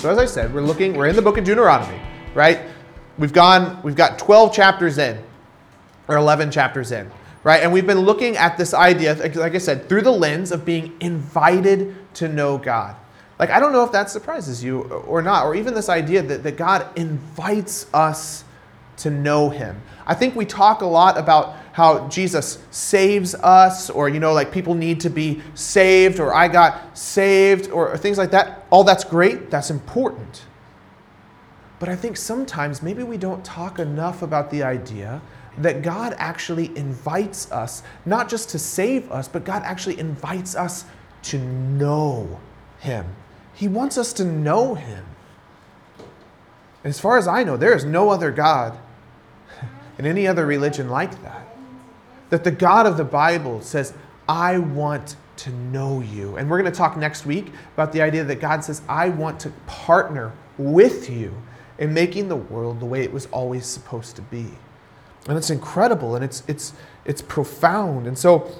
So as I said, we're looking, we're in the book of Deuteronomy, right? We've gone, we've got 12 chapters in, or 11 chapters in, right? And we've been looking at this idea, like I said, through the lens of being invited to know God. Like, I don't know if that surprises you or not, or even this idea that, that God invites us to know Him. I think we talk a lot about how Jesus saves us, or, you know, like people need to be saved, or I got saved, or, or things like that. All that's great, that's important. But I think sometimes maybe we don't talk enough about the idea that God actually invites us, not just to save us, but God actually invites us to know Him. He wants us to know Him. As far as I know, there is no other God in any other religion like that that the God of the Bible says, I want to know you. And we're going to talk next week about the idea that God says, I want to partner with you in making the world the way it was always supposed to be. And it's incredible and it's, it's, it's profound. And so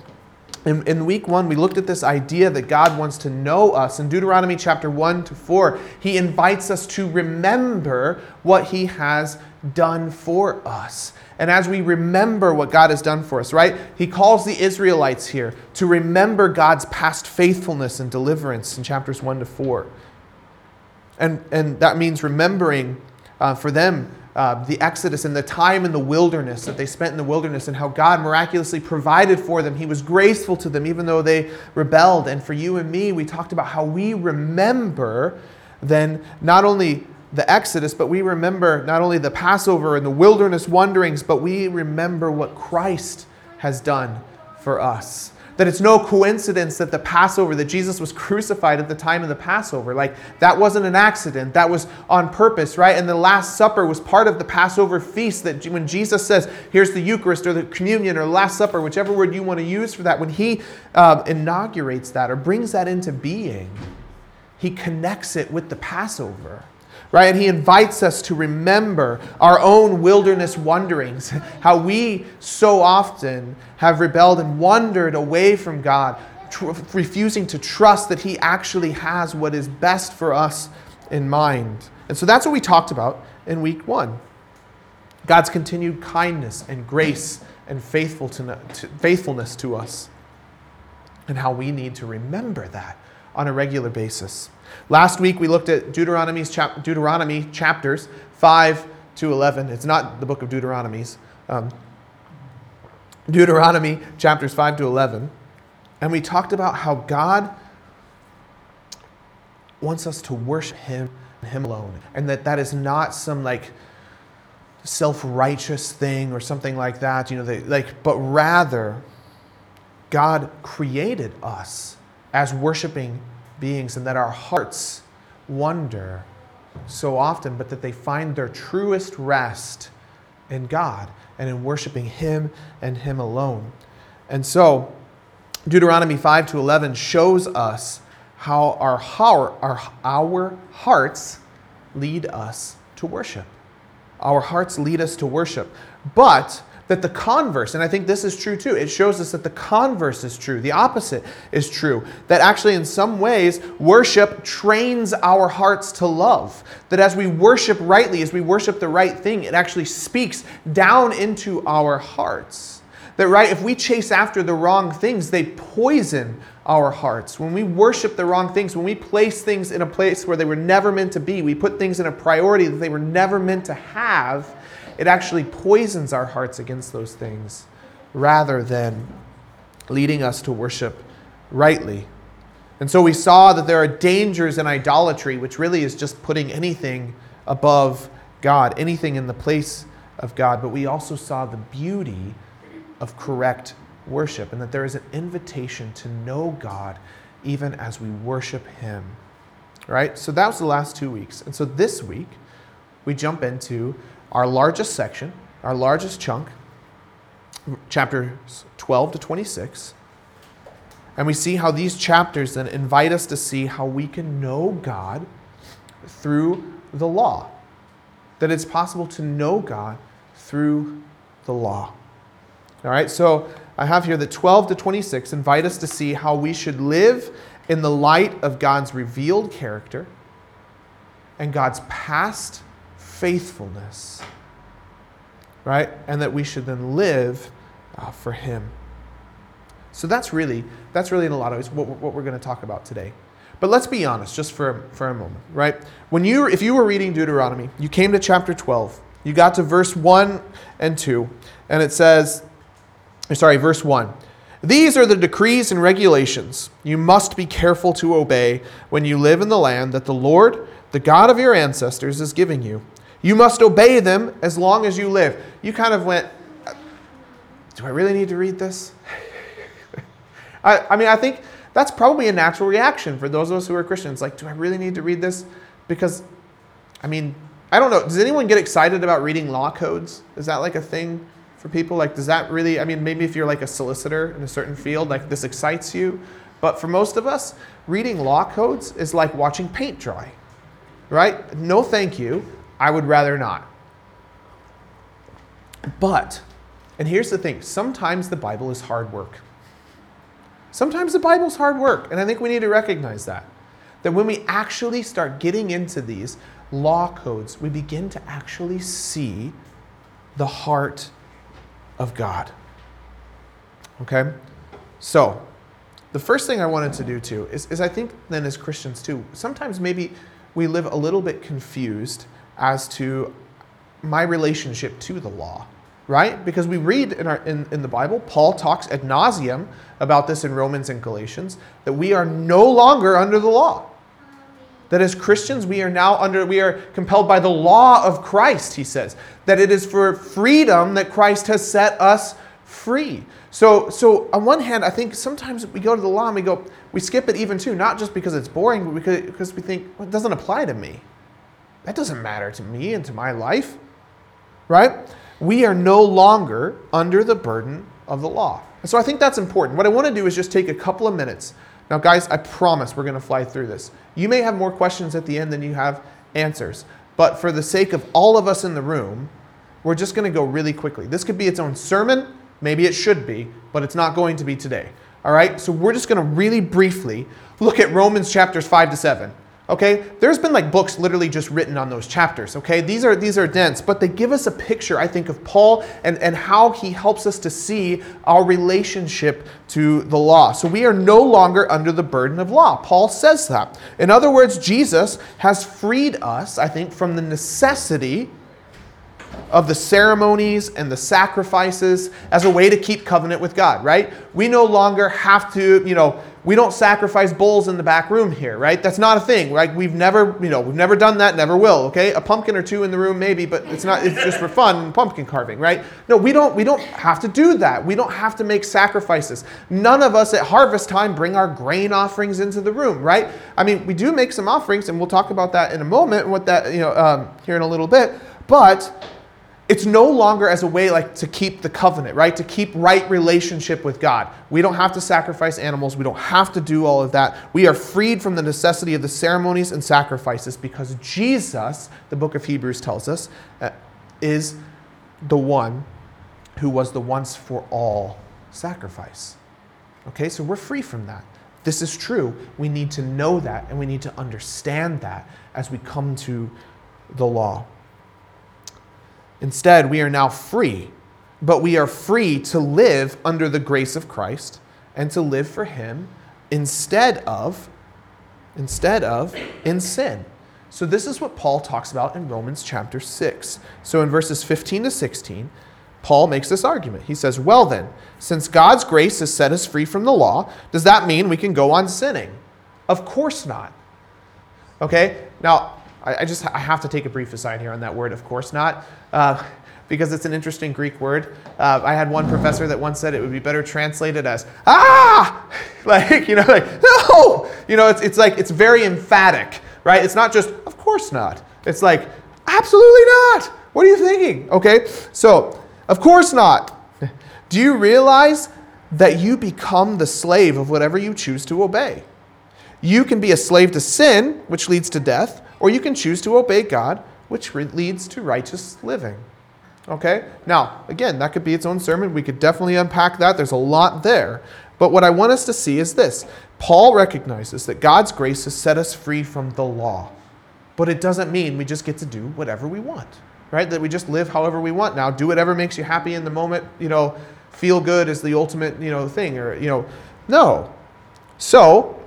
in, in, week one, we looked at this idea that God wants to know us. In Deuteronomy chapter 1 to 4, he invites us to remember what he has done for us. And as we remember what God has done for us, right? He calls the Israelites here to remember God's past faithfulness and deliverance in chapters 1 to 4. And, and that means remembering uh, for them uh, the Exodus and the time in the wilderness that they spent in the wilderness and how God miraculously provided for them. He was graceful to them even though they rebelled. And for you and me, we talked about how we remember then not only the Exodus, but we remember not only the Passover and the wilderness wanderings, but we remember what Christ has done for us. That it's no coincidence that the Passover, that Jesus was crucified at the time of the Passover. Like, that wasn't an accident. That was on purpose, right? And the Last Supper was part of the Passover feast. That when Jesus says, here's the Eucharist or the communion or Last Supper, whichever word you want to use for that, when he uh, inaugurates that or brings that into being, he connects it with the Passover right? And he invites us to remember our own wilderness wanderings, how we so often have rebelled and wandered away from God, tr- refusing to trust that he actually has what is best for us in mind. And so that's what we talked about in week one God's continued kindness and grace and faithful to, to, faithfulness to us, and how we need to remember that on a regular basis. Last week we looked at Deuteronomy's chap- Deuteronomy chapters 5 to 11. It's not the book of Deuteronomy's. Um, Deuteronomy chapters 5 to 11. And we talked about how God wants us to worship Him, Him alone. And that that is not some like self-righteous thing or something like that, you know, they, like, but rather God created us as worshiping beings and that our hearts wonder so often, but that they find their truest rest in God and in worshiping Him and Him alone. And so, Deuteronomy 5 to 11 shows us how our, our, our, our hearts lead us to worship. Our hearts lead us to worship. But that the converse, and I think this is true too, it shows us that the converse is true, the opposite is true. That actually, in some ways, worship trains our hearts to love. That as we worship rightly, as we worship the right thing, it actually speaks down into our hearts. That, right, if we chase after the wrong things, they poison our hearts. When we worship the wrong things, when we place things in a place where they were never meant to be, we put things in a priority that they were never meant to have it actually poisons our hearts against those things rather than leading us to worship rightly. And so we saw that there are dangers in idolatry, which really is just putting anything above God, anything in the place of God. But we also saw the beauty of correct worship and that there is an invitation to know God even as we worship Him. Right? So that was the last two weeks. And so this week, we jump into our largest section, our largest chunk, chapters 12 to 26. And we see how these chapters then invite us to see how we can know God through the law. That it's possible to know God through the law. All right, so I have here the 12 to 26 invite us to see how we should live in the light of God's revealed character and God's past faithfulness, right? And that we should then live uh, for Him. So that's really, that's really in a lot of ways what, what we're going to talk about today. But let's be honest, just for, for a moment, right? When you, if you were reading Deuteronomy, you came to chapter 12, you got to verse 1 and 2, and it says, sorry, verse 1. These are the decrees and regulations you must be careful to obey when you live in the land that the Lord, the God of your ancestors, is giving you. You must obey them as long as you live. You kind of went, Do I really need to read this? I, I mean, I think that's probably a natural reaction for those of us who are Christians. Like, do I really need to read this? Because, I mean, I don't know. Does anyone get excited about reading law codes? Is that like a thing for people? Like, does that really, I mean, maybe if you're like a solicitor in a certain field, like this excites you. But for most of us, reading law codes is like watching paint dry, right? No, thank you. I would rather not. But, and here's the thing sometimes the Bible is hard work. Sometimes the Bible's hard work, and I think we need to recognize that. That when we actually start getting into these law codes, we begin to actually see the heart of God. Okay? So, the first thing I wanted to do too is, is I think then as Christians too, sometimes maybe we live a little bit confused as to my relationship to the law right? Because we read in, our, in, in the Bible, Paul talks ad nauseum about this in Romans and Galatians, that we are no longer under the law. That as Christians, we are now under, we are compelled by the law of Christ, he says. That it is for freedom that Christ has set us free. So, so on one hand, I think sometimes we go to the law and we go, we skip it even too, not just because it's boring, but because, because we think, well, it doesn't apply to me. That doesn't matter to me and to my life, right? we are no longer under the burden of the law. And so I think that's important. What I want to do is just take a couple of minutes. Now, guys, I promise we're going to fly through this. You may have more questions at the end than you have answers. But for the sake of all of us in the room, we're just going to go really quickly. This could be its own sermon. Maybe it should be, but it's not going to be today. All right? So we're just going to really briefly look at Romans chapters 5 to 7. Okay, there's been like books literally just written on those chapters. Okay, these are these are dense, but they give us a picture, I think, of Paul and, and how he helps us to see our relationship to the law. So we are no longer under the burden of law. Paul says that. In other words, Jesus has freed us, I think, from the necessity of the ceremonies and the sacrifices as a way to keep covenant with God, right? We no longer have to, you know, we don't sacrifice bulls in the back room here, right? That's not a thing. Right? We've never, you know, we've never done that, never will, okay? A pumpkin or two in the room maybe, but it's not it's just for fun, pumpkin carving, right? No, we don't we don't have to do that. We don't have to make sacrifices. None of us at harvest time bring our grain offerings into the room, right? I mean, we do make some offerings and we'll talk about that in a moment what that, you know, um, here in a little bit, but it's no longer as a way like to keep the covenant, right? To keep right relationship with God. We don't have to sacrifice animals. We don't have to do all of that. We are freed from the necessity of the ceremonies and sacrifices because Jesus, the book of Hebrews tells us, uh, is the one who was the once for all sacrifice. Okay, so we're free from that. This is true. We need to know that and we need to understand that as we come to the law. Instead, we are now free, but we are free to live under the grace of Christ and to live for him instead of instead of in sin. So this is what Paul talks about in Romans chapter 6. So in verses 15 to 16, Paul makes this argument. He says, "Well then, since God's grace has set us free from the law, does that mean we can go on sinning?" Of course not. Okay? Now, I, I just I have to take a brief aside here on that word, of course not, uh, because it's an interesting Greek word. Uh, I had one professor that once said it would be better translated as ah, like you know, like no, you know, it's it's like it's very emphatic, right? It's not just of course not. It's like absolutely not. What are you thinking? Okay, so of course not. Do you realize that you become the slave of whatever you choose to obey? You can be a slave to sin, which leads to death, or you can choose to obey God, which leads to righteous living. Okay? Now, again, that could be its own sermon. We could definitely unpack that. There's a lot there. But what I want us to see is this Paul recognizes that God's grace has set us free from the law. but it doesn't mean we just get to do whatever we want, right? That we just live however we want now. Do whatever makes you happy in the moment, you know, feel good is the ultimate, you know, thing or, you know, no. So,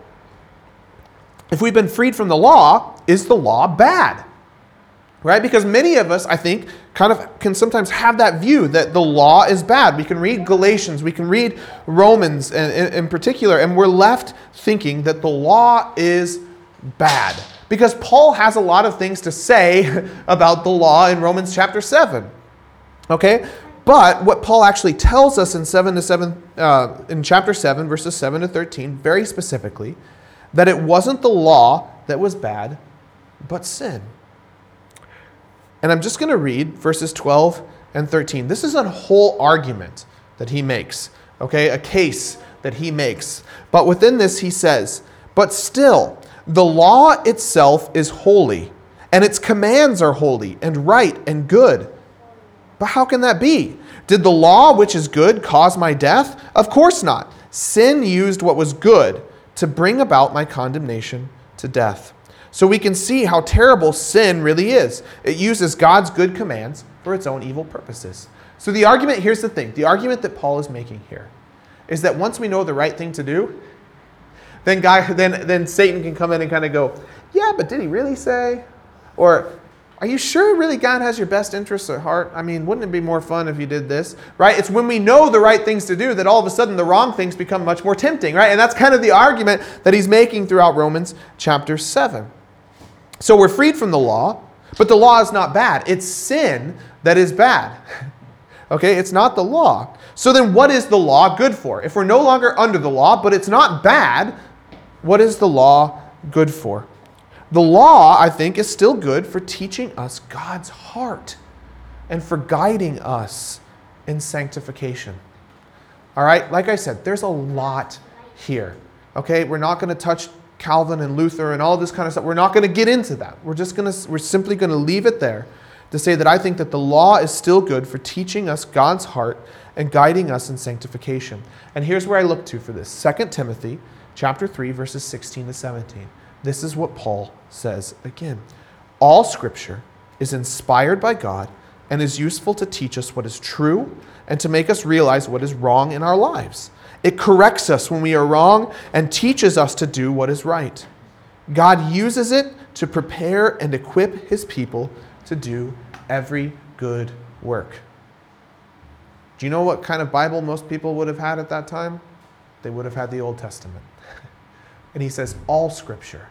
if we've been freed from the law, is the law bad? Right? Because many of us, I think, kind of can sometimes have that view that the law is bad. We can read Galatians, we can read Romans in, in, in particular, and we're left thinking that the law is bad. Because Paul has a lot of things to say about the law in Romans chapter 7. Okay? But what Paul actually tells us in 7 to 7 uh, in chapter 7 verses 7 to 13 very specifically that it wasn't the law that was bad, but sin. And I'm just going to read verses 12 and 13. This is a whole argument that he makes, okay? A case that he makes. But within this, he says, But still, the law itself is holy, and its commands are holy and right and good. But how can that be? Did the law, which is good, cause my death? Of course not. Sin used what was good to bring about my condemnation to death. So we can see how terrible sin really is. It uses God's good commands for its own evil purposes. So the argument here's the thing the argument that Paul is making here is that once we know the right thing to do, then, God, then, then Satan can come in and kind of go, Yeah, but did he really say? Or, Are you sure really God has your best interests at heart? I mean, wouldn't it be more fun if you did this? Right? It's when we know the right things to do that all of a sudden the wrong things become much more tempting, right? And that's kind of the argument that he's making throughout Romans chapter 7. So we're freed from the law, but the law is not bad. It's sin that is bad. okay, it's not the law. So then what is the law good for? If we're no longer under the law, but it's not bad, what is the law good for? The law, I think, is still good for teaching us God's heart and for guiding us in sanctification. All right, like I said, there's a lot here. Okay, we're not going to touch Calvin and Luther and all this kind of stuff. We're not going to get into that. We're just going to, we're simply going to leave it there to say that I think that the law is still good for teaching us God's heart and guiding us in sanctification. And here's where I look to for this 2 Timothy chapter 3 verses 16 to 17. This is what Paul says again. All scripture is inspired by God and is useful to teach us what is true and to make us realize what is wrong in our lives. It corrects us when we are wrong and teaches us to do what is right. God uses it to prepare and equip his people to do every good work. Do you know what kind of Bible most people would have had at that time? They would have had the Old Testament. and he says, all scripture,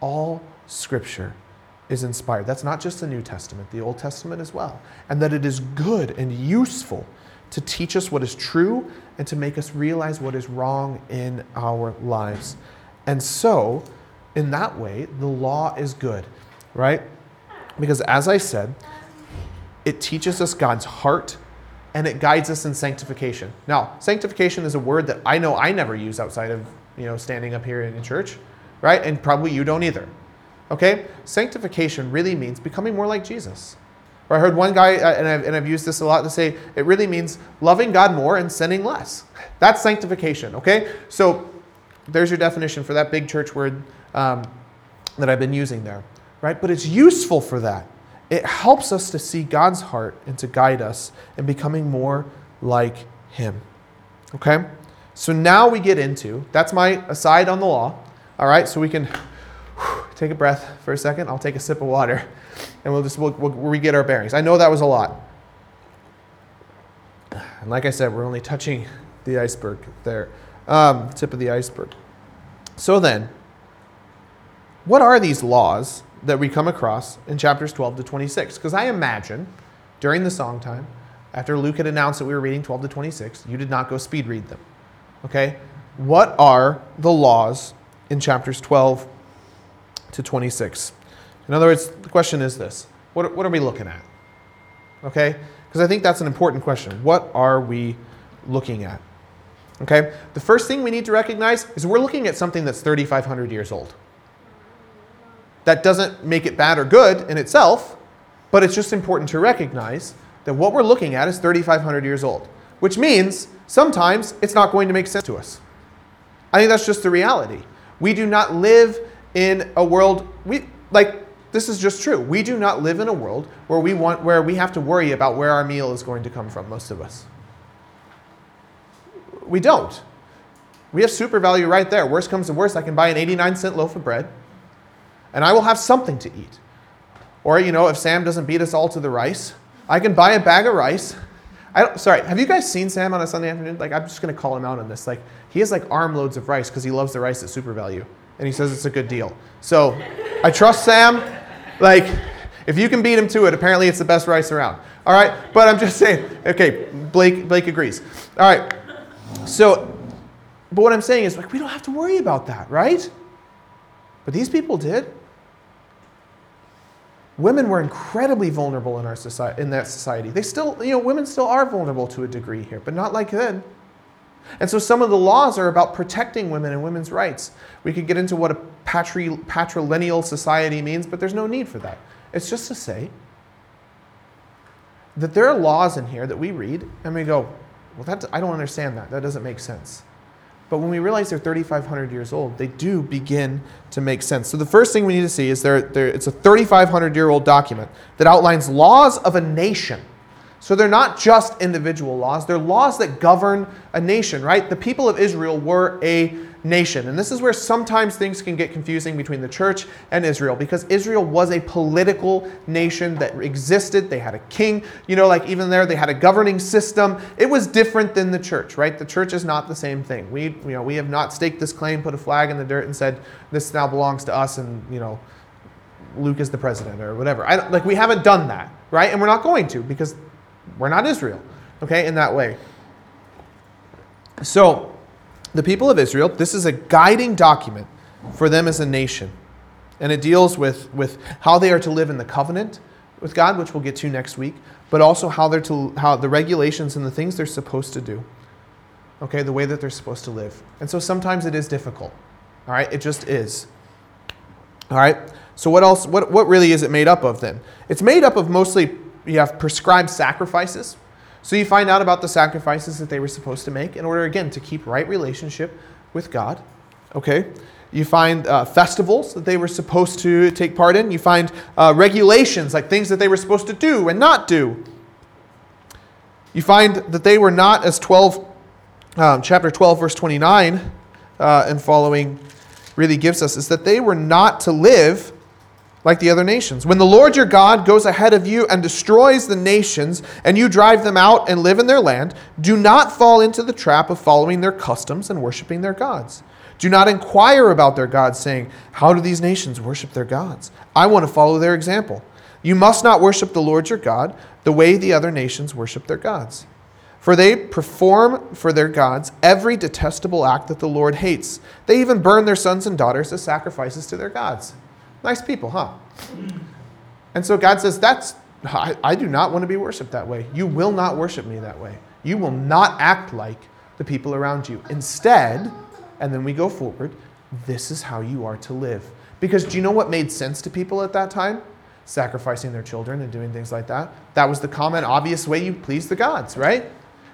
all scripture is inspired. That's not just the New Testament, the Old Testament as well. And that it is good and useful to teach us what is true and to make us realize what is wrong in our lives. And so, in that way, the law is good, right? Because as I said, it teaches us God's heart and it guides us in sanctification. Now, sanctification is a word that I know I never use outside of, you know, standing up here in church, right? And probably you don't either. Okay? Sanctification really means becoming more like Jesus. Or I heard one guy, uh, and I've, and I've used this a lot, to say it really means loving God more and sinning less. That's sanctification, okay? So there's your definition for that big church word um, that I've been using there, right? But it's useful for that. It helps us to see God's heart and to guide us in becoming more like Him, okay? So now we get into that's my aside on the law, all right? So we can take a breath for a second. I'll take a sip of water and we'll just we'll, we'll re-get our bearings. I know that was a lot. And like I said, we're only touching the iceberg there, um, tip of the iceberg. So then, what are these laws that we come across in chapters 12 to 26? Because I imagine during the song time, after Luke had announced that we were reading 12 to 26, you did not go speed read them. Okay? What are the laws in chapters 12 to 26? In other words, the question is this what, what are we looking at? Okay? Because I think that's an important question. What are we looking at? Okay? The first thing we need to recognize is we're looking at something that's 3,500 years old. That doesn't make it bad or good in itself, but it's just important to recognize that what we're looking at is 3,500 years old, which means sometimes it's not going to make sense to us. I think that's just the reality. We do not live in a world, we, like, this is just true. We do not live in a world where we want where we have to worry about where our meal is going to come from, most of us. We don't. We have SuperValu right there. Worst comes to worst, I can buy an 89 cent loaf of bread and I will have something to eat. Or, you know, if Sam doesn't beat us all to the rice, I can buy a bag of rice. I don't, sorry, have you guys seen Sam on a Sunday afternoon? Like, I'm just going to call him out on this. Like, he has like armloads of rice because he loves the rice at SuperValu And he says it's a good deal. So I trust Sam. Like, if you can beat him to it, apparently it's the best rice around. All right? But I'm just saying, okay, Blake, Blake agrees. All right. So, but what I'm saying is, like, we don't have to worry about that, right? But these people did. Women were incredibly vulnerable in our society, in that society. They still, you know, women still are vulnerable to a degree here, but not like then. And so some of the laws are about protecting women and women's rights. We could get into what a patri, patrilineal society means, but there's no need for that. It's just to say that there are laws in here that we read and we go, well, that, I don't understand that. That doesn't make sense. But when we realize they're 3,500 years old, they do begin to make sense. So the first thing we need to see is there, it's a 3,500 year old document that outlines laws of a nation. So they're not just individual laws, they're laws that govern a nation, right? The people of Israel were a nation. And this is where sometimes things can get confusing between the church and Israel because Israel was a political nation that existed. They had a king, you know, like even there they had a governing system. It was different than the church, right? The church is not the same thing. We, you know, we have not staked this claim, put a flag in the dirt and said this now belongs to us and, you know, Luke is the president or whatever. I, like we haven't done that, right? And we're not going to because we're not Israel, okay, in that way. So, the people of Israel, this is a guiding document for them as a nation. And it deals with, with how they are to live in the covenant with God, which we'll get to next week, but also how they're to how the regulations and the things they're supposed to do. Okay, the way that they're supposed to live. And so sometimes it is difficult. All right, it just is. All right. So what else what what really is it made up of then? It's made up of mostly you have prescribed sacrifices, so you find out about the sacrifices that they were supposed to make in order, again, to keep right relationship with God. Okay? You find uh, festivals that they were supposed to take part in. You find uh, regulations, like things that they were supposed to do and not do. You find that they were not, as 12, um, chapter 12, verse 29 uh, and following really gives us, is that they were not to live like the other nations. When the Lord your God goes ahead of you and destroys the nations, and you drive them out and live in their land, do not fall into the trap of following their customs and worshiping their gods. Do not inquire about their gods, saying, How do these nations worship their gods? I want to follow their example. You must not worship the Lord your God the way the other nations worship their gods. For they perform for their gods every detestable act that the Lord hates. They even burn their sons and daughters as sacrifices to their gods. Nice people, huh? And so God says, That's I, I, do not want to be worshiped that way. You will not worship me that way. You will not act like the people around you. Instead, and then we go forward, this is how you are to live. Because do you know what made sense to people at that time? Sacrificing their children and doing things like that. That was the common, obvious way you please the gods, right?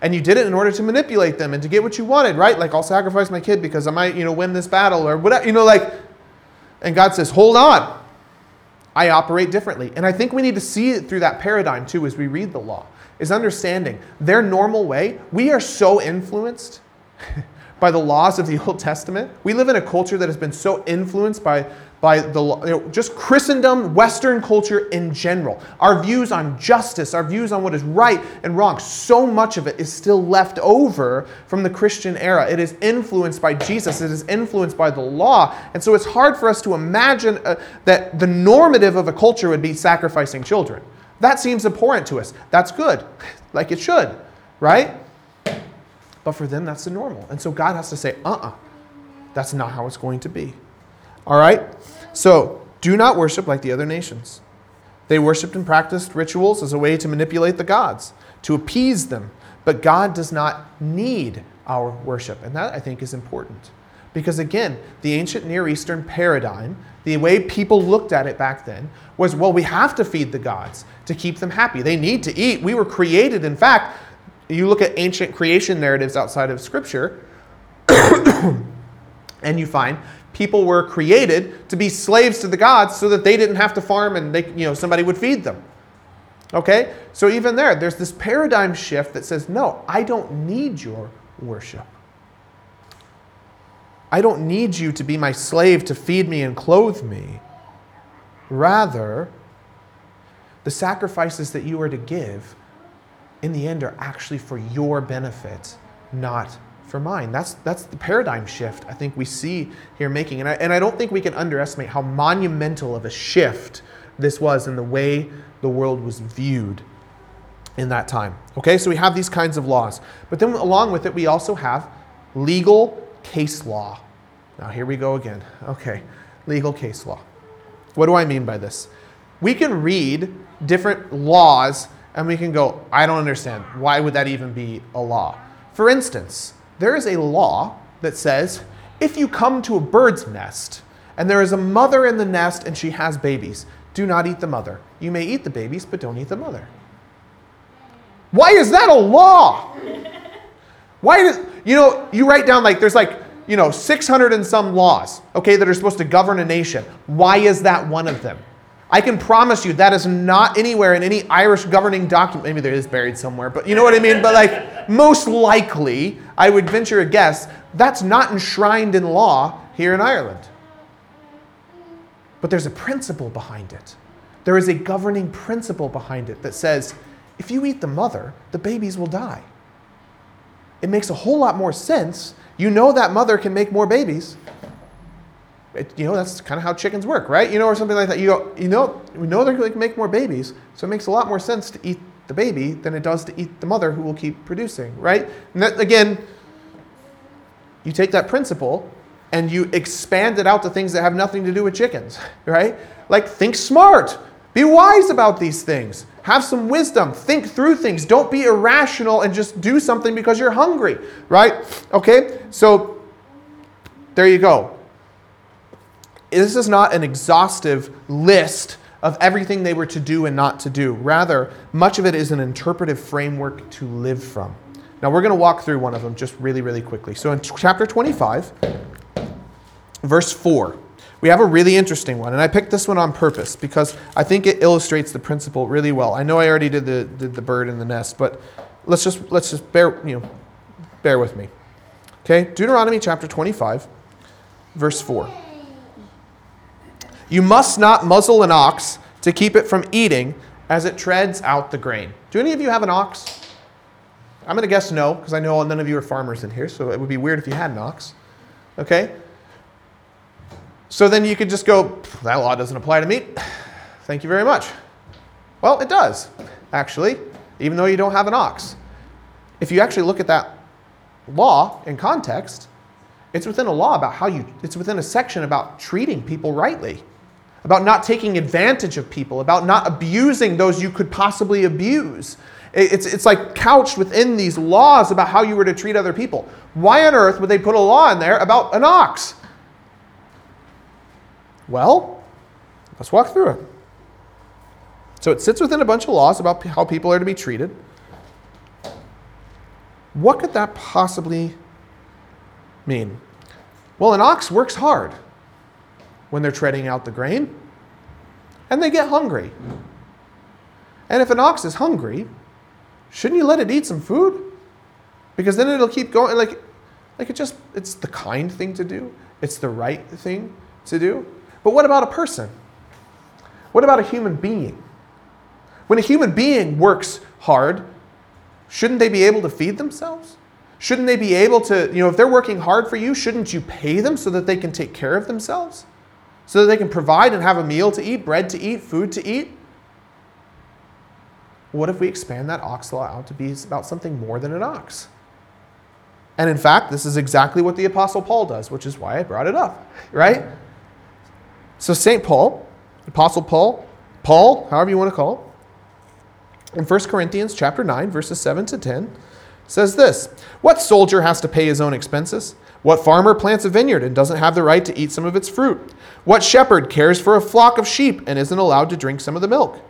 And you did it in order to manipulate them and to get what you wanted, right? Like I'll sacrifice my kid because I might, you know, win this battle or whatever. You know, like and God says, hold on. I operate differently. And I think we need to see it through that paradigm too as we read the law, is understanding their normal way. We are so influenced by the laws of the Old Testament. We live in a culture that has been so influenced by by the you know, just Christendom, Western culture in general. Our views on justice, our views on what is right and wrong, so much of it is still left over from the Christian era. It is influenced by Jesus, it is influenced by the law. And so it's hard for us to imagine uh, that the normative of a culture would be sacrificing children. That seems abhorrent to us. That's good, like it should, right? But for them, that's the normal. And so God has to say, uh uh-uh, uh, that's not how it's going to be. All right? So, do not worship like the other nations. They worshiped and practiced rituals as a way to manipulate the gods, to appease them. But God does not need our worship. And that, I think, is important. Because again, the ancient Near Eastern paradigm, the way people looked at it back then, was well, we have to feed the gods to keep them happy. They need to eat. We were created. In fact, you look at ancient creation narratives outside of Scripture, and you find people were created to be slaves to the gods so that they didn't have to farm and they, you know, somebody would feed them. Okay? So even there, there's this paradigm shift that says, no, I don't need your worship. I don't need you to be my slave to feed me and clothe me. Rather, the sacrifices that you are to give in the end are actually for your benefit, not for mine. That's, that's the paradigm shift I think we see here making. And I, and I don't think we can underestimate how monumental of a shift this was in the way the world was viewed in that time. Okay, so we have these kinds of laws. But then along with it, we also have legal case law. Now, here we go again. Okay, legal case law. What do I mean by this? We can read different laws and we can go, I don't understand. Why would that even be a law? For instance, there is a law that says if you come to a bird's nest and there is a mother in the nest and she has babies, do not eat the mother. You may eat the babies, but don't eat the mother. Why is that a law? Why does, you know, you write down like, there's like, you know, 600 and some laws, okay, that are supposed to govern a nation. Why is that one of them? I can promise you that is not anywhere in any Irish governing document. Maybe there is buried somewhere, but you know what I mean? But like, most likely, I would venture a guess, that's not enshrined in law here in Ireland. But there's a principle behind it. There is a governing principle behind it that says if you eat the mother, the babies will die. It makes a whole lot more sense. You know that mother can make more babies it, you know, that's kind of how chickens work, right? You know, or something like that. You go, you know, we know they're going to make more babies, so it makes a lot more sense to eat the baby than it does to eat the mother who will keep producing, right? And that, again, you take that principle and you expand it out to things that have nothing to do with chickens, right? Like, think smart, be wise about these things, have some wisdom, think through things. Don't be irrational and just do something because you're hungry, right? Okay, so there you go this is not an exhaustive list of everything they were to do and not to do. Rather, much of it is an interpretive framework to live from. Now, we're going to walk through one of them just really, really quickly. So, in chapter 25, verse 4, we have a really interesting one. And I picked this one on purpose because I think it illustrates the principle really well. I know I already did the, did the bird in the nest, but let's just, let's just bear, you know, bear with me. Okay, Deuteronomy chapter 25, verse 4. You must not muzzle an ox to keep it from eating as it treads out the grain. Do any of you have an ox? I'm going to guess no, because I know none of you are farmers in here, so it would be weird if you had an ox. Okay? So then you could just go, that law doesn't apply to me. Thank you very much. Well, it does, actually, even though you don't have an ox. If you actually look at that law in context, it's within a law about how you, it's within a section about treating people rightly about not taking advantage of people, about not abusing those you could possibly abuse. It's, it's like couched within these laws about how you were to treat other people. Why on earth would they put a law in there about an ox? Well, let's walk through it. So it sits within a bunch of laws about how people are to be treated. What could that possibly mean? Well, an ox works hard when they're treading out the grain, and they get hungry. And if an ox is hungry, shouldn't you let it eat some food? Because then it'll keep going. Like, like it just, it's the kind thing to do, it's the right thing to do. But what about a person? What about a human being? When a human being works hard, shouldn't they be able to feed themselves? Shouldn't they be able to, you know, if they're working hard for you, shouldn't you pay them so that they can take care of themselves? So that they can provide and have a meal to eat, bread to eat, food to eat? What if we expand that ox law out to be about something more than an ox? And in fact, this is exactly what the Apostle Paul does, which is why I brought it up, right? So, St. Paul, Apostle Paul, Paul, however you want to call it, in 1 Corinthians chapter 9, verses 7 to 10, says this What soldier has to pay his own expenses? What farmer plants a vineyard and doesn't have the right to eat some of its fruit? What shepherd cares for a flock of sheep and isn't allowed to drink some of the milk?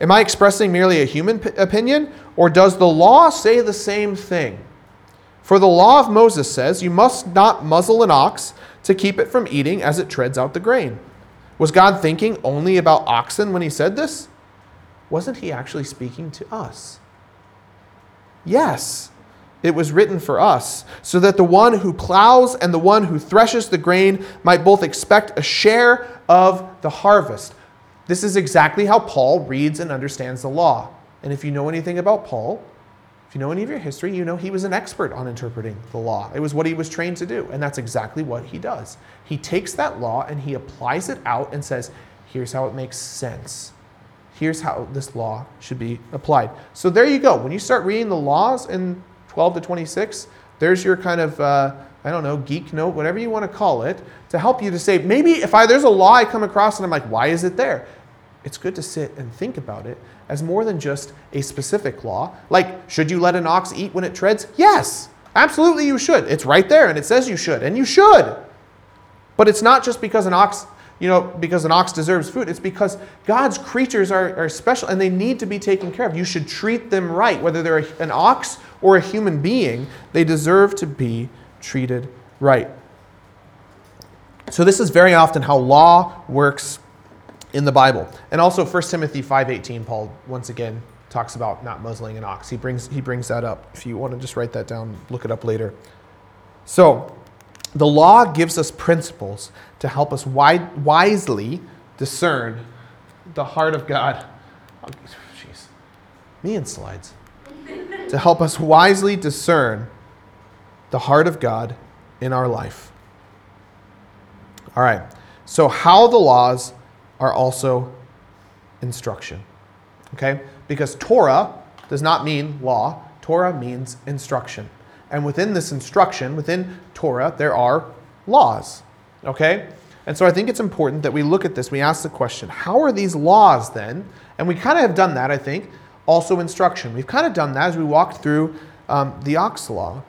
Am I expressing merely a human p- opinion, or does the law say the same thing? For the law of Moses says, You must not muzzle an ox to keep it from eating as it treads out the grain. Was God thinking only about oxen when he said this? Wasn't he actually speaking to us? Yes, it was written for us, so that the one who plows and the one who threshes the grain might both expect a share of the harvest. This is exactly how Paul reads and understands the law. And if you know anything about Paul, if you know any of your history, you know he was an expert on interpreting the law. It was what he was trained to do, and that's exactly what he does. He takes that law and he applies it out and says, here's how it makes sense here's how this law should be applied. So there you go. When you start reading the laws in 12 to 26, there's your kind of, uh, I don't know, geek note, whatever you want to call it, to help you to say, maybe if I, there's a law I come across and I'm like, why is it there? It's good to sit and think about it as more than just a specific law. Like, should you let an ox eat when it treads? Yes, absolutely you should. It's right there and it says you should, and you should. But it's not just because an ox you know, because an ox deserves food. It's because God's creatures are, are special and they need to be taken care of. You should treat them right. Whether they're an ox or a human being, they deserve to be treated right. So this is very often how law works in the Bible. And also 1 Timothy 5:18 Paul once again talks about not muzzling an ox. He brings he brings that up. If you want to just write that down, look it up later. So, the law gives us principles to help us wisely discern the heart of God. Oh, jeez, me and slides. To help us wisely discern the heart of God in our life. All right, so how the laws are also instruction. Okay? Because Torah does not mean law, Torah means instruction. And within this instruction, within Torah, there are laws. Okay? And so I think it's important that we look at this. We ask the question how are these laws then? And we kind of have done that, I think. Also, instruction. We've kind of done that as we walked through um, the ox law.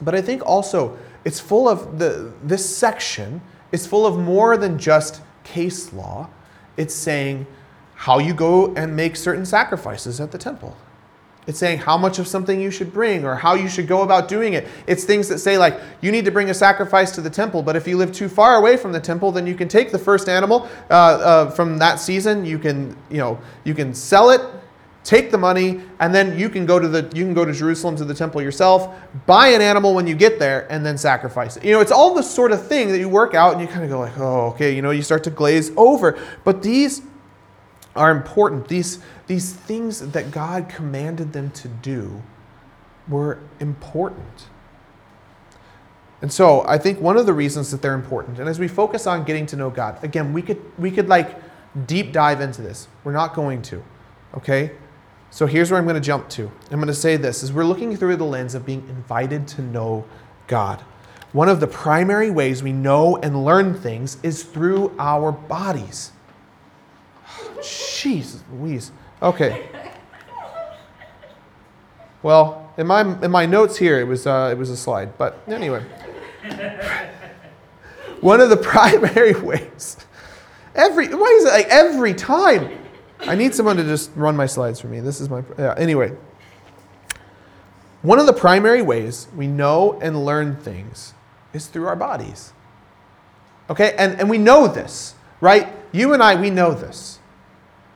But I think also it's full of the, this section is full of more than just case law. It's saying how you go and make certain sacrifices at the temple. It's saying how much of something you should bring or how you should go about doing it. It's things that say, like, you need to bring a sacrifice to the temple, but if you live too far away from the temple, then you can take the first animal uh, uh, from that season. You can, you know, you can sell it, take the money, and then you can go to the you can go to Jerusalem to the temple yourself, buy an animal when you get there, and then sacrifice it. You know, it's all the sort of thing that you work out, and you kind of go like, oh, okay, you know, you start to glaze over. But these are important. These, these things that God commanded them to do were important. And so I think one of the reasons that they're important, and as we focus on getting to know God, again, we could we could like deep dive into this. We're not going to. Okay? So here's where I'm going to jump to. I'm going to say this as we're looking through the lens of being invited to know God. One of the primary ways we know and learn things is through our bodies. Jeez Louise. Okay. Well, in my, in my notes here, it was, uh, it was a slide. But anyway. One of the primary ways. Every, why is it like every time? I need someone to just run my slides for me. This is my, yeah, anyway. One of the primary ways we know and learn things is through our bodies. Okay? And, and we know this, right? You and I, we know this.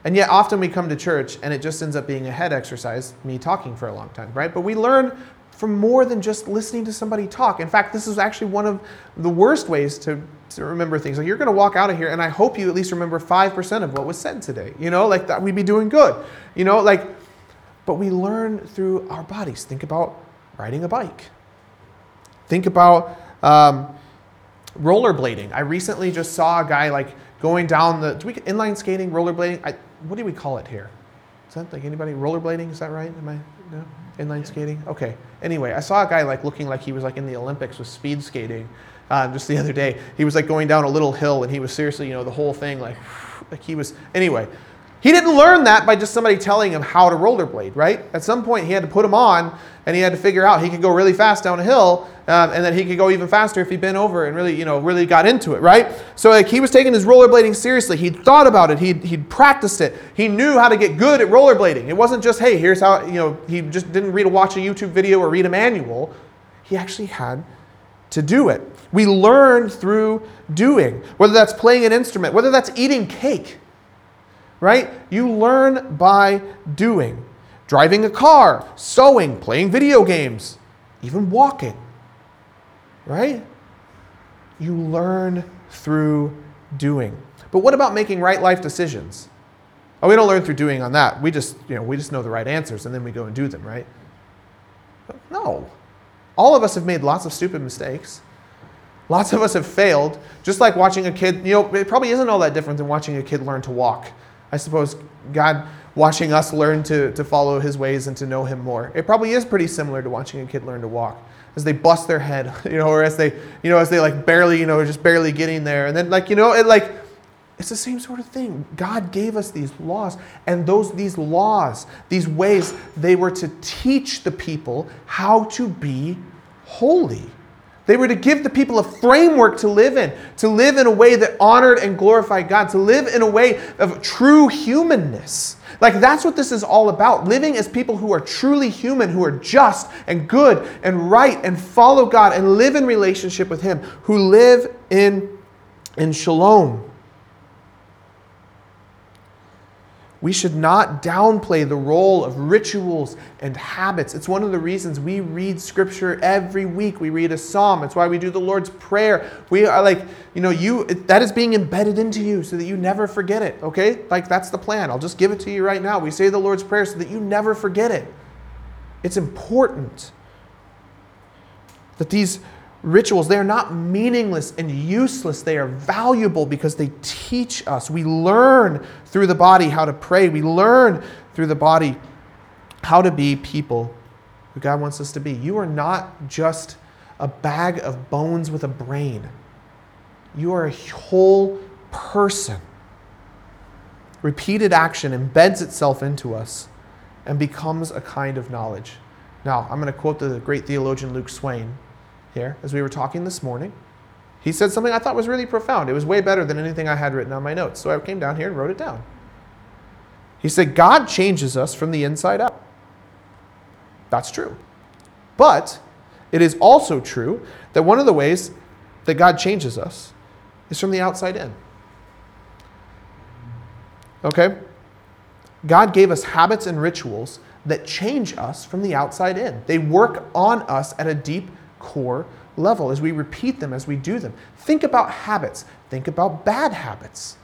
And yet, often we come to church and it just ends up being a head exercise, me talking for a long time, right? But we learn from more than just listening to somebody talk. In fact, this is actually one of the worst ways to, to remember things. Like, you're going to walk out of here, and I hope you at least remember 5% of what was said today. You know, like that we'd be doing good. You know, like, but we learn through our bodies. Think about riding a bike. Think about um, rollerblading. I recently just saw a guy like going down the, do we inline skating, rollerblading? I, what do we call it here? Is that like anybody rollerblading? Is that right? Am I no inline skating? Okay. Anyway, I saw a guy like looking like he was like in the Olympics with speed skating. Uh, just the other day, he was like going down a little hill, and he was seriously, you know, the whole thing like, like he was. Anyway, he didn't learn that by just somebody telling him how to rollerblade, right? At some point, he had to put him on, and he had to figure out he could go really fast down a hill, um, and then he could go even faster if he bent over and really, you know, really got into it, right? So like he was taking his rollerblading seriously. He'd thought about it. He'd, he'd practiced it. He knew how to get good at rollerblading. It wasn't just, hey, here's how, you know, he just didn't read or watch a YouTube video or read a manual. He actually had to do it. We learn through doing, whether that's playing an instrument, whether that's eating cake, right? You learn by doing. Driving a car, sewing, playing video games, even walking, right? You learn through doing. But what about making right life decisions? Oh, we don't learn through doing on that. We just, you know, we just know the right answers and then we go and do them, right? But no. All of us have made lots of stupid mistakes. Lots of us have failed, just like watching a kid, you know, it probably isn't all that different than watching a kid learn to walk. I suppose God watching us learn to, to follow his ways and to know him more. It probably is pretty similar to watching a kid learn to walk as they bust their head, you know, or as they, you know, as they like barely, you know, just barely getting there. And then like, you know, it like it's the same sort of thing. God gave us these laws, and those these laws, these ways, they were to teach the people how to be holy. They were to give the people a framework to live in, to live in a way that honored and glorified God, to live in a way of true humanness. Like that's what this is all about. Living as people who are truly human, who are just and good and right and follow God and live in relationship with Him, who live in, in shalom. We should not downplay the role of rituals and habits. It's one of the reasons we read scripture every week. We read a psalm. It's why we do the Lord's Prayer. We are like, you know, you that is being embedded into you so that you never forget it, okay? Like that's the plan. I'll just give it to you right now. We say the Lord's Prayer so that you never forget it. It's important that these rituals, they are not meaningless and useless. They are valuable because they teach us. We learn through the body how to pray, we learn through the body how to be people who God wants us to be. You are not just a bag of bones with a brain, you are a whole person. Repeated action embeds itself into us and becomes a kind of knowledge. Now, I'm going to quote the great theologian Luke Swain here as we were talking this morning. He said something I thought was really profound. It was way better than anything I had written on my notes. So I came down here and wrote it down. He said, God changes us from the inside out. That's true. But it is also true that one of the ways that God changes us is from the outside in. Okay? God gave us habits and rituals that change us from the outside in. They work on us at a deep core level as we repeat them, as we do them. Think about habits, think about bad habits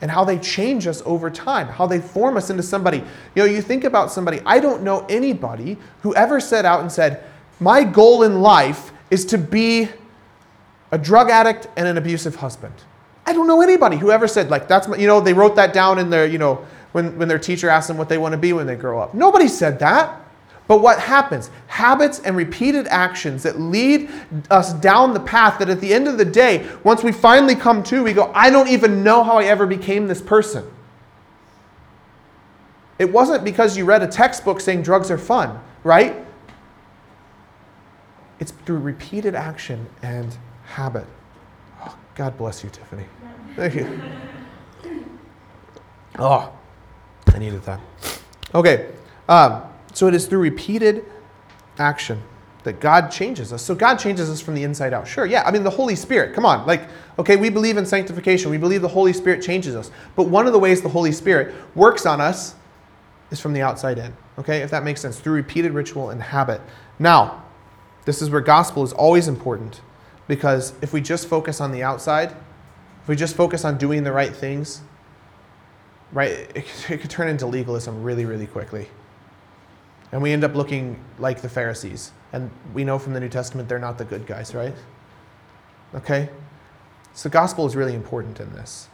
and how they change us over time, how they form us into somebody. You know, you think about somebody, I don't know anybody who ever set out and said, My goal in life is to be a drug addict and an abusive husband. I don't know anybody who ever said, like, that's my, you know, they wrote that down in their, you know, when, when their teacher asked them what they want to be when they grow up. Nobody said that. But what happens? Habits and repeated actions that lead us down the path that at the end of the day, once we finally come to, we go, I don't even know how I ever became this person. It wasn't because you read a textbook saying drugs are fun, right? It's through repeated action and habit. Oh, God bless you, Tiffany. Thank you. Oh, I needed that. Okay. Um, so it is through repeated action that God changes us. So God changes us from the inside out. Sure, yeah. I mean, the Holy Spirit, come on. Like, okay, we believe in sanctification. We believe the Holy Spirit changes us. But one of the ways the Holy Spirit works on us is from the outside in. Okay, if that makes sense, through repeated ritual and habit. Now, this is where gospel is always important because if we just focus on the outside, if we just focus on doing the right things, right, it, it could turn into legalism really, really quickly. And we end up looking like the Pharisees. And we know from the New Testament they're not the good guys, right? Okay? So, the gospel is really important in this.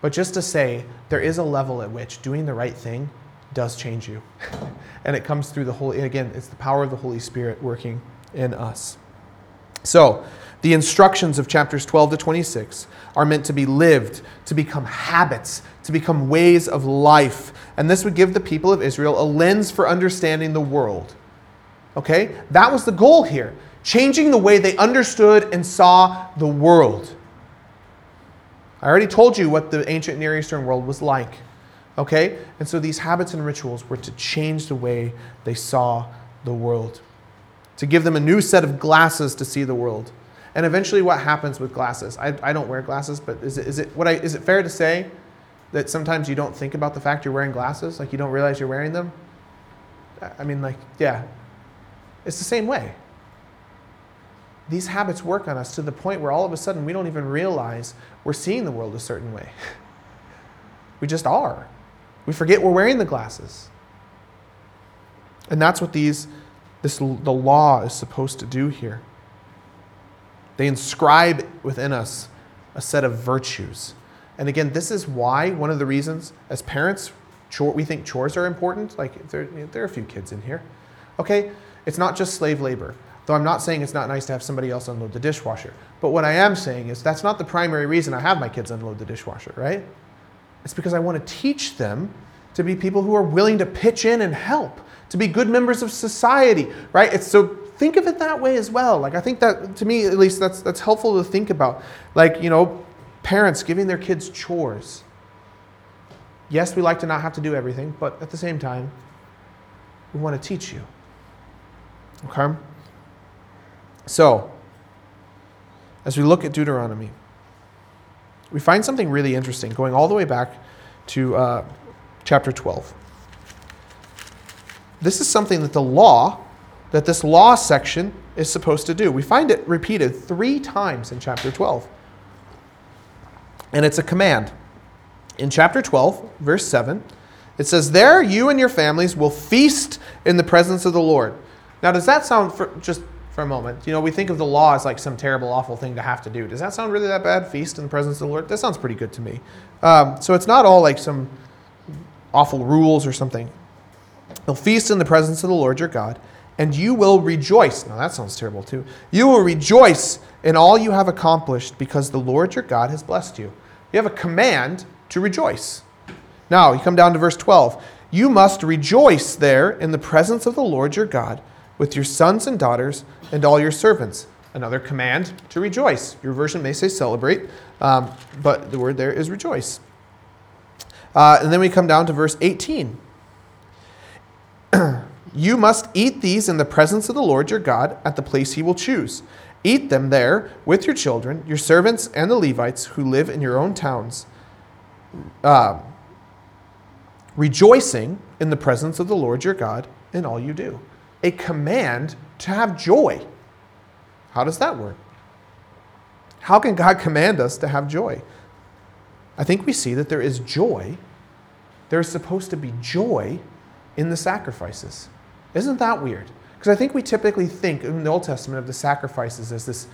But just to say, there is a level at which doing the right thing does change you. and it comes through the Holy, again, it's the power of the Holy Spirit working in us. So, the instructions of chapters 12 to 26 are meant to be lived, to become habits, to become ways of life. And this would give the people of Israel a lens for understanding the world. Okay? That was the goal here changing the way they understood and saw the world. I already told you what the ancient Near Eastern world was like. Okay? And so these habits and rituals were to change the way they saw the world, to give them a new set of glasses to see the world And eventually, what happens with glasses? I, I don't wear glasses, but is it, is, it, what I, is it fair to say that sometimes you don't think about the fact you're wearing glasses? Like you don't realize you're wearing them? I mean, like, yeah. It's the same way. These habits work on us to the point where all of a sudden we don't even realize we're seeing the world a certain way. we just are. We forget we're wearing the glasses. And that's what these this the law is supposed to do here. They inscribe within us a set of virtues. And again, this is why one of the reasons as parents chore, we think chores are important. Like there, there are a few kids in here. Okay, it's not just slave labor. Though I'm not saying it's not nice to have somebody else unload the dishwasher. But what I am saying is that's not the primary reason I have my kids unload the dishwasher, right? It's because I want to teach them to be people who are willing to pitch in and help to be good members of society, right? It's so think of it that way as well. Like I think that to me at least that's that's helpful to think about. Like, you know, parents giving their kids chores. Yes, we like to not have to do everything, but at the same time, we want to teach you. Okay? So, as we look at Deuteronomy, we find something really interesting going all the way back to uh, chapter 12 this is something that the law, that this law section is supposed to do. We find it repeated three times in chapter 12. And it's a command. In chapter 12, verse 7, it says, There you and your families will feast in the presence of the Lord. Now, does that sound, for, just for a moment, you know, we think of the law as like some terrible, awful thing to have to do. Does that sound really that bad? Feast in the presence of the Lord? That sounds pretty good to me. Um, so it's not all like some awful rules or something. You'll feast in the presence of the Lord your God, and you will rejoice. Now that sounds terrible too. You will rejoice in all you have accomplished because the Lord your God has blessed you. You have a command to rejoice. Now, you come down to verse 12. You must rejoice there in the presence of the Lord your God with your sons and daughters and all your servants. Another command to rejoice. Your version may say celebrate, um, but the word there is rejoice. Uh, and then we come down to verse 18. you must eat these in the presence of the Lord your God at the place he will choose. Eat them there with your children, your servants, and the Levites who live in your own towns, uh, rejoicing in the presence of the Lord your God in all you do. A command to have joy. How does that work? How can God command us to have joy? I think we see that there is joy. There is supposed to be joy in the sacrifices. Isn't that weird? Because I think we typically think in the Old Testament of the sacrifices as this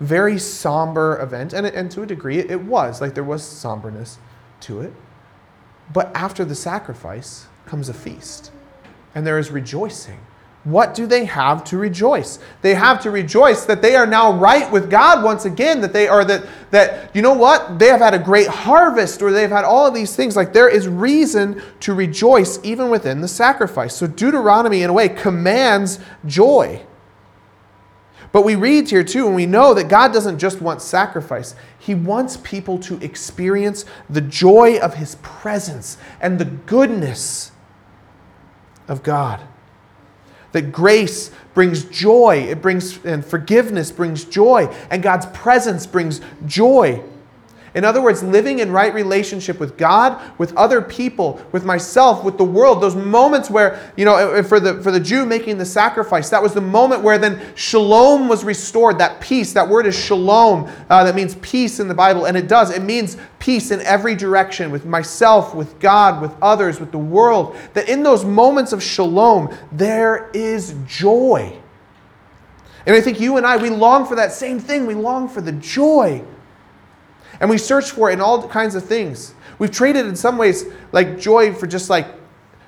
very somber event, and, and to a degree it was, like there was somberness to it. But after the sacrifice comes a feast, and there is rejoicing what do they have to rejoice? They have to rejoice that they are now right with God once again, that they are that that you know what? They have had a great harvest or they've had all of these things. Like there is reason to rejoice even within the sacrifice. So Deuteronomy in a way commands joy. But we read here too, and we know that God doesn't just want sacrifice. He wants people to experience the joy of His presence and the goodness of God that grace brings joy, it brings and forgiveness brings joy, and God's presence brings joy. In other words, living in right relationship with God, with other people, with myself, with the world, those moments where, you know, for the, for the Jew making the sacrifice, that was the moment where then shalom was restored, that peace. That word is shalom. Uh, that means peace in the Bible, and it does. It means peace in every direction with myself, with God, with others, with the world. That in those moments of shalom, there is joy. And I think you and I, we long for that same thing. We long for the joy and we search for it in all kinds of things. We've traded in some ways like joy for just like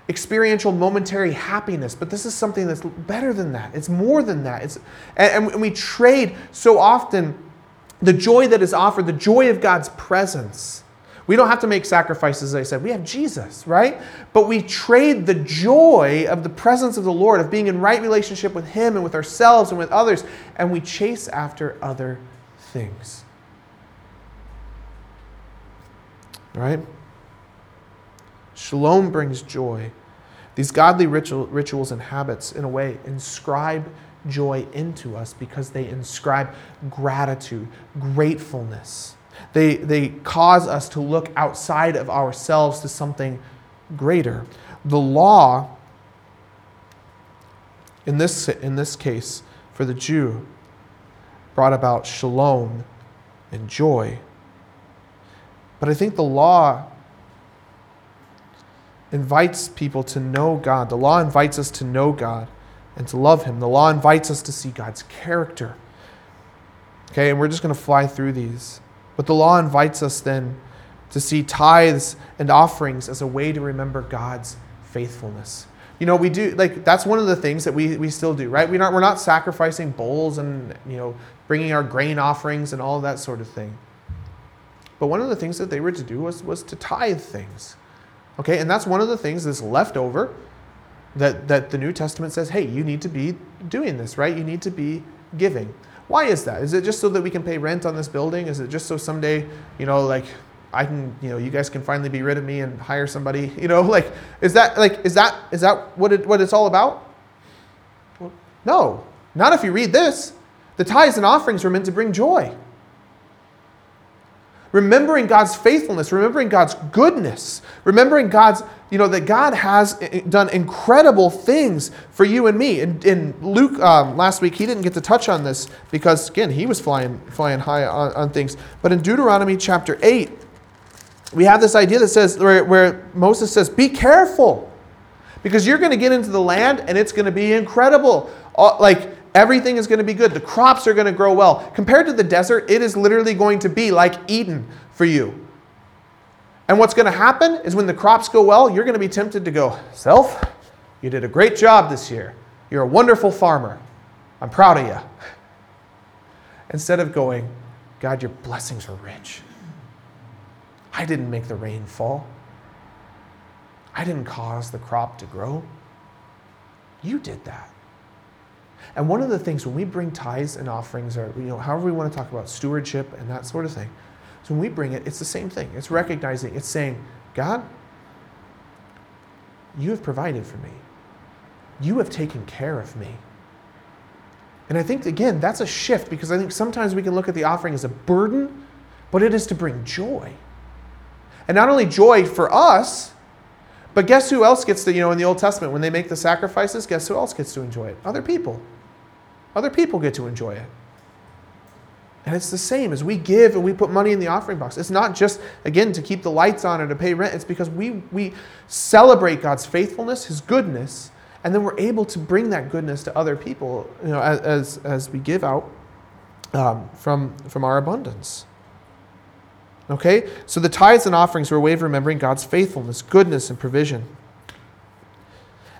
experiential momentary happiness, but this is something that's better than that. It's more than that. It's, and, and we trade so often the joy that is offered, the joy of God's presence. We don't have to make sacrifices, as I said. We have Jesus, right? But we trade the joy of the presence of the Lord, of being in right relationship with Him and with ourselves and with others, and we chase after other things. Right? Shalom brings joy. These godly ritual, rituals and habits, in a way, inscribe joy into us because they inscribe gratitude, gratefulness. They, they cause us to look outside of ourselves to something greater. The law, in this, in this case, for the Jew, brought about shalom and joy. But I think the law invites people to know God. The law invites us to know God and to love Him. The law invites us to see God's character. Okay, and we're just going to fly through these. But the law invites us then to see tithes and offerings as a way to remember God's faithfulness. You know, we do, like, that's one of the things that we, we still do, right? We're not, we're not sacrificing bulls and, you know, bringing our grain offerings and all that sort of thing. But one of the things that they were to do was, was to tithe things. Okay, and that's one of the things that's left over that, that the New Testament says, hey, you need to be doing this, right? You need to be giving. Why is that? Is it just so that we can pay rent on this building? Is it just so someday, you know, like I can, you know, you guys can finally be rid of me and hire somebody, you know, like is that like is that is that what it what it's all about? Well, no. Not if you read this. The tithes and offerings were meant to bring joy remembering God's faithfulness, remembering God's goodness, remembering God's, you know, that God has eh, eh, done incredible things for you and me. And in Luke um, last week, he didn't get to touch on this because, again, he was flying, flying high on, on things. But in Deuteronomy chapter 8, we have this idea that says, where, where Moses says, be careful because you're going to get into the land and it's going to be incredible. All, like, Everything is going to be good. The crops are going to grow well. Compared to the desert, it is literally going to be like Eden for you. And what's going to happen is when the crops go well, you're going to be tempted to go, Self, you did a great job this year. You're a wonderful farmer. I'm proud of you. Instead of going, God, your blessings are rich. I didn't make the rain fall. I didn't cause the crop to grow. You did that. And one of the things when we bring tithes and offerings, or you know, however we want to talk about stewardship and that sort of thing, so when we bring it, it's the same thing. It's recognizing, it's saying, God, you have provided for me. You have taken care of me. And I think, again, that's a shift because I think sometimes we can look at the offering as a burden, but it is to bring joy. And not only joy for us, but guess who else gets to, you know, in the Old Testament, when they make the sacrifices, guess who else gets to enjoy it? Other people. Other people get to enjoy it. And it's the same as we give and we put money in the offering box. It's not just, again, to keep the lights on or to pay rent. It's because we, we celebrate God's faithfulness, His goodness, and then we're able to bring that goodness to other people you know, as, as we give out um, from, from our abundance. Okay? So the tithes and offerings were a way of remembering God's faithfulness, goodness, and provision.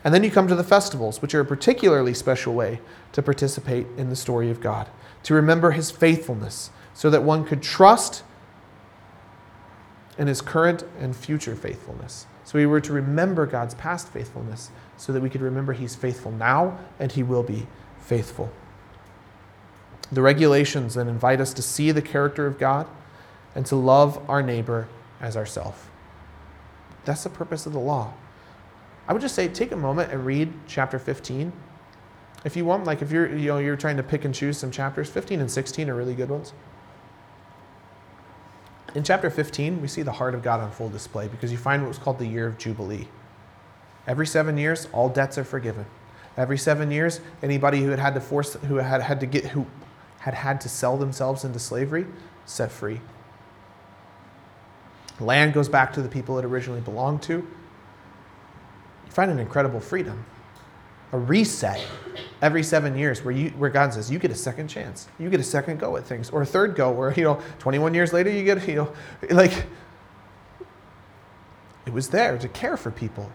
And then you come to the festivals, which are a particularly special way to participate in the story of God, to remember his faithfulness, so that one could trust in his current and future faithfulness. So we were to remember God's past faithfulness, so that we could remember he's faithful now and he will be faithful. The regulations then invite us to see the character of God and to love our neighbor as ourself. That's the purpose of the law. I would just say take a moment and read chapter 15. If you want, like if you're you know you're trying to pick and choose some chapters, 15 and 16 are really good ones. In chapter 15, we see the heart of God on full display because you find what was called the year of Jubilee. Every seven years, all debts are forgiven. Every seven years, anybody who had had to force, who had had to get, who had had to sell themselves into slavery, set free. Land goes back to the people it originally belonged to You find an incredible freedom, a reset every seven years where, you, where God says, you get a second chance. You get a second go at things, or a third go where, you know, 21 years later, you get, you know, like, it was there to care for people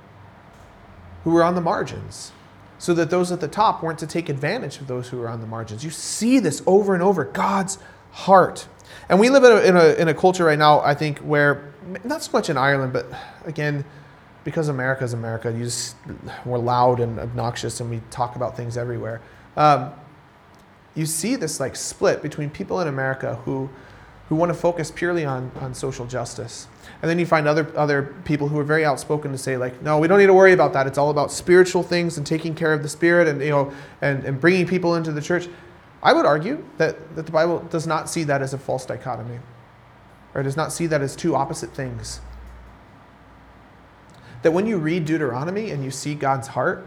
who were on the margins so that those at the top weren't to take advantage of those who were on the margins. You see this over and over God's heart. And we live in a, in a, in a culture right now, I think, where not so much in Ireland, but again, because America is America, you just, we're loud and obnoxious and we talk about things everywhere. Um, you see this like split between people in America who who want to focus purely on, on social justice. And then you find other, other people who are very outspoken to say, like, no, we don't need to worry about that. It's all about spiritual things and taking care of the spirit and, you know, and, and bringing people into the church. I would argue that, that the Bible does not see that as a false dichotomy, or does not see that as two opposite things. That when you read Deuteronomy and you see God's heart,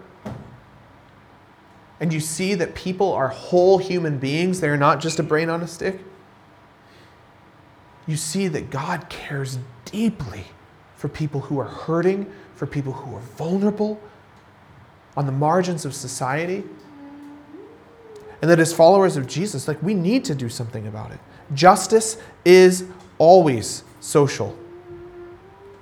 and you see that people are whole human beings, they're not just a brain on a stick, you see that God cares deeply for people who are hurting, for people who are vulnerable, on the margins of society. And that as followers of Jesus, like we need to do something about it. Justice is always social.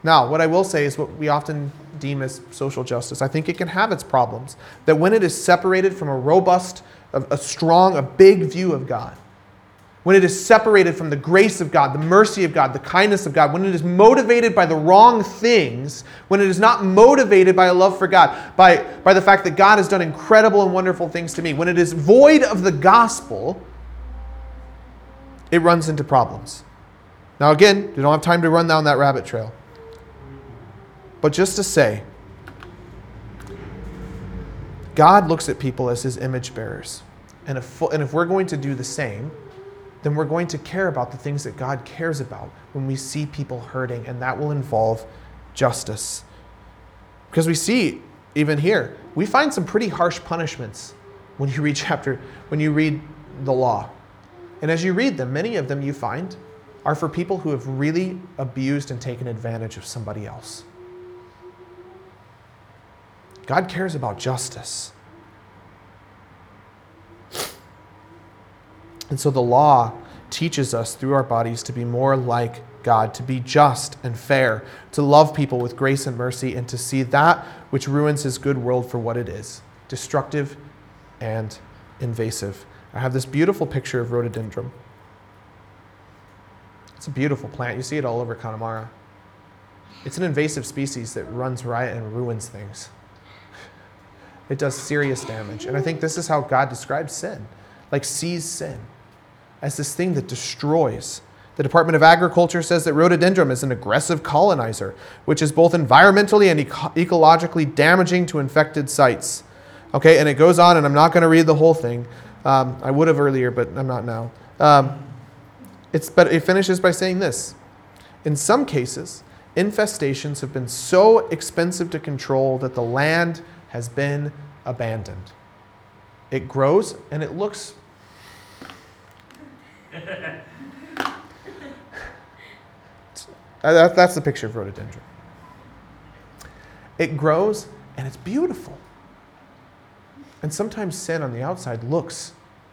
Now, what I will say is what we often deem as social justice. I think it can have its problems. That when it is separated from a robust, a, strong, a big view of God, when it is separated from the grace of God, the mercy of God, the kindness of God, when it is motivated by the wrong things, when it is not motivated by a love for God, by, by the fact that God has done incredible and wonderful things to me, when it is void of the gospel, it runs into problems. Now, again, you don't have time to run down that rabbit trail. But just to say, God looks at people as his image bearers. And if, and if we're going to do the same, then we're going to care about the things that God cares about when we see people hurting, and that will involve justice. Because we see, even here, we find some pretty harsh punishments when you read chapter, when you read the law. And as you read them, many of them you find are for people who have really abused and taken advantage of somebody else. God cares about justice. And so the law teaches us through our bodies to be more like God, to be just and fair, to love people with grace and mercy, and to see that which ruins his good world for what it is destructive and invasive. I have this beautiful picture of rhododendron. It's a beautiful plant. You see it all over Connemara. It's an invasive species that runs riot and ruins things. It does serious damage. And I think this is how God describes sin like sees sin as this thing that destroys. The Department of Agriculture says that rhododendron is an aggressive colonizer, which is both environmentally and eco- ecologically damaging to infected sites. Okay, and it goes on, and I'm not going to read the whole thing. Um, I would have earlier, but I'm not now. Um, it's, but it finishes by saying this In some cases, infestations have been so expensive to control that the land has been abandoned. It grows and it looks that's the picture of rhododendron. It grows and it's beautiful. And sometimes sin on the outside looks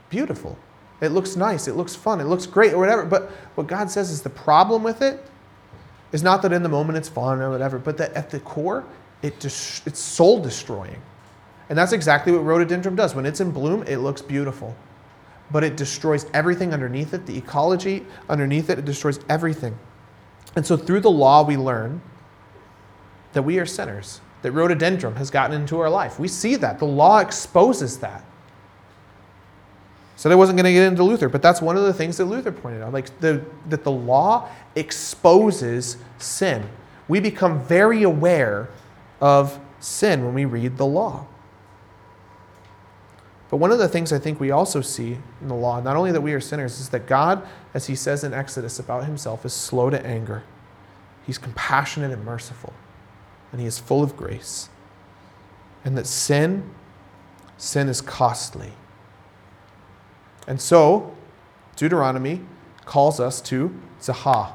beautiful. It looks nice, it looks fun, it looks great, or whatever. But what God says is the problem with it is not that in the moment it's fun or whatever, but that at the core, it it's soul destroying. And that's exactly what rhododendron does. When it's in bloom, it looks beautiful but it destroys everything underneath it, the ecology underneath it, it destroys everything. And so through the law, we learn that we are sinners, that rhododendron has gotten into our life. We see that. The law exposes that. Said I wasn't going to get into Luther, but that's one of the things that Luther pointed out. Like the, that the law exposes sin. We become very aware of sin when we read the law. But one of the things I think we also see in the law, not only that we are sinners, is that God, as he says in Exodus about himself, is slow to anger. He's compassionate and merciful, and he is full of grace. And that sin, sin is costly. And so, Deuteronomy calls us to zahah,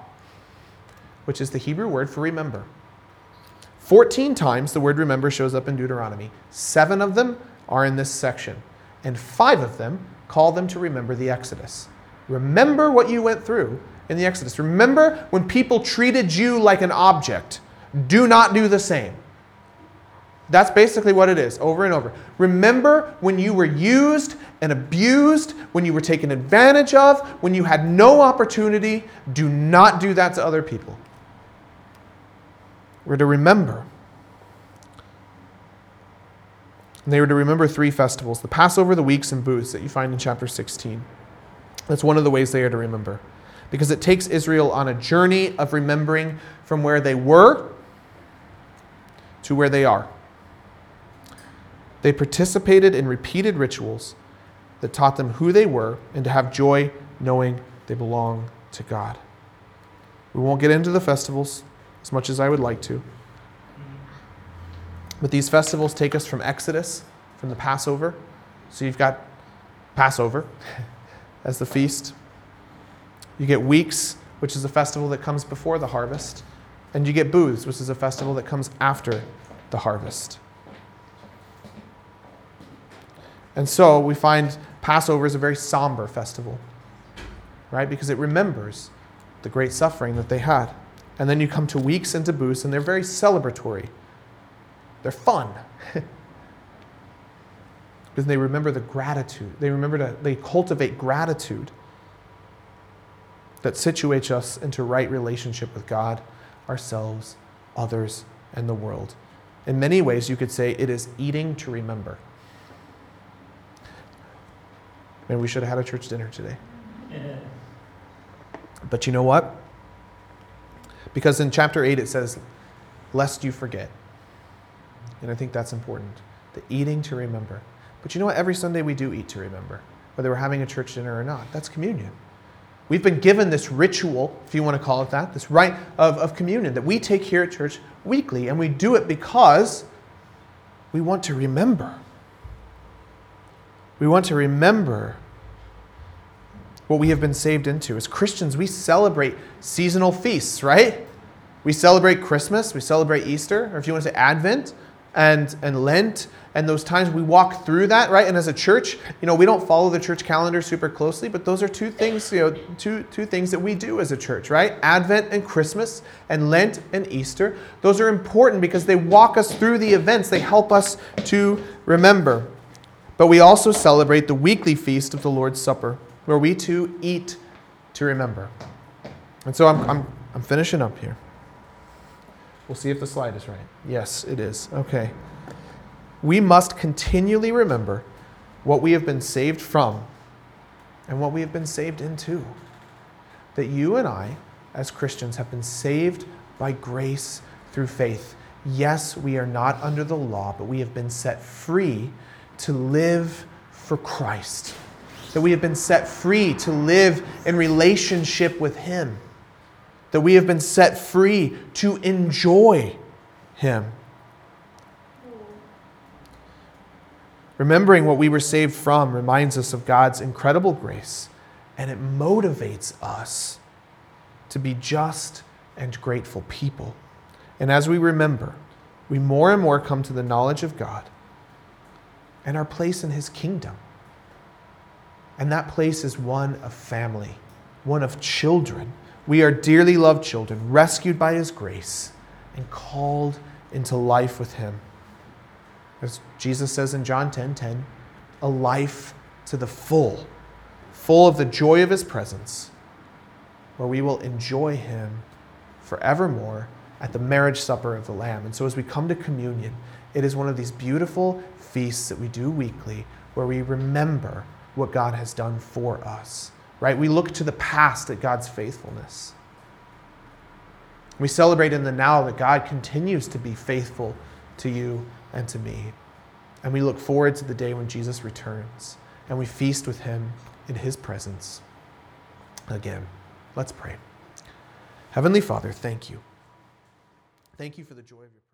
which is the Hebrew word for remember. 14 times the word remember shows up in Deuteronomy. Seven of them are in this section and five of them call them to remember the Exodus. Remember what you went through in the Exodus. Remember when people treated you like an object. Do not do the same. That's basically what it is, over and over. Remember when you were used and abused, when you were taken advantage of, when you had no opportunity. Do not do that to other people. We're to remember. And they were to remember three festivals the Passover, the weeks, and booths that you find in chapter 16. That's one of the ways they are to remember. because it takes Israel on a journey of remembering from where they were to where they are. They participated in repeated rituals that taught them who they were and to have joy knowing they belong to God. We won't get into the festivals as much as I would like to. But these festivals take us from Exodus, from the Passover. So you've got Passover as the feast. You get weeks, which is a festival that comes before the harvest. And you get booths, which is a festival that comes after the harvest. And so we find Passover is a very somber festival, right? Because it remembers the great suffering that they had. And then you come to weeks and to booths, and they're very celebratory. They're fun. because they remember the gratitude. They remember to they cultivate gratitude that situates us into right relationship with God, ourselves, others, and the world. In many ways, you could say it is eating to remember. And we should have had a church dinner today. Yeah. But you know what? Because in chapter 8 it says, lest you forget. And I think that's important. The eating to remember. But you know what? Every Sunday we do eat to remember, whether we're having a church dinner or not. That's communion. We've been given this ritual, if you want to call it that, this rite of, of communion that we take here at church weekly, and we do it because we want to remember. We want to remember what we have been saved into. As Christians, we celebrate seasonal feasts, right? We celebrate Christmas, we celebrate Easter, or if you want to say Advent and, and Lent, and those times we walk through that, right? And as a church, you know, we don't follow the church calendar super closely, but those are two things, you know, two, two things that we do as a church, right? Advent and Christmas, and Lent and Easter. Those are important because they walk us through the events, they help us to remember. But we also celebrate the weekly feast of the Lord's Supper, where we too eat to remember. And so I'm, I'm, I'm finishing up here. We'll see if the slide is right. Yes, it is. Okay. We must continually remember what we have been saved from and what we have been saved into. That you and I, as Christians, have been saved by grace through faith. Yes, we are not under the law, but we have been set free to live for Christ. That we have been set free to live in relationship with Him. That we have been set free to enjoy Him. Remembering what we were saved from reminds us of God's incredible grace, and it motivates us to be just and grateful people. And as we remember, we more and more come to the knowledge of God and our place in His kingdom. And that place is one of family, one of children. We are dearly loved children, rescued by His grace and called into life with Him. As Jesus says in John 10 10, a life to the full, full of the joy of His presence, where we will enjoy Him forevermore at the marriage supper of the Lamb. And so as we come to communion, it is one of these beautiful feasts that we do weekly where we remember what God has done for us, right? We look to the past at God's faithfulness. We celebrate in the now that God continues to be faithful to you and to me. And we look forward to the day when Jesus returns and we feast with him in his presence again. Let's pray. Heavenly Father, thank you. Thank you for the joy of your.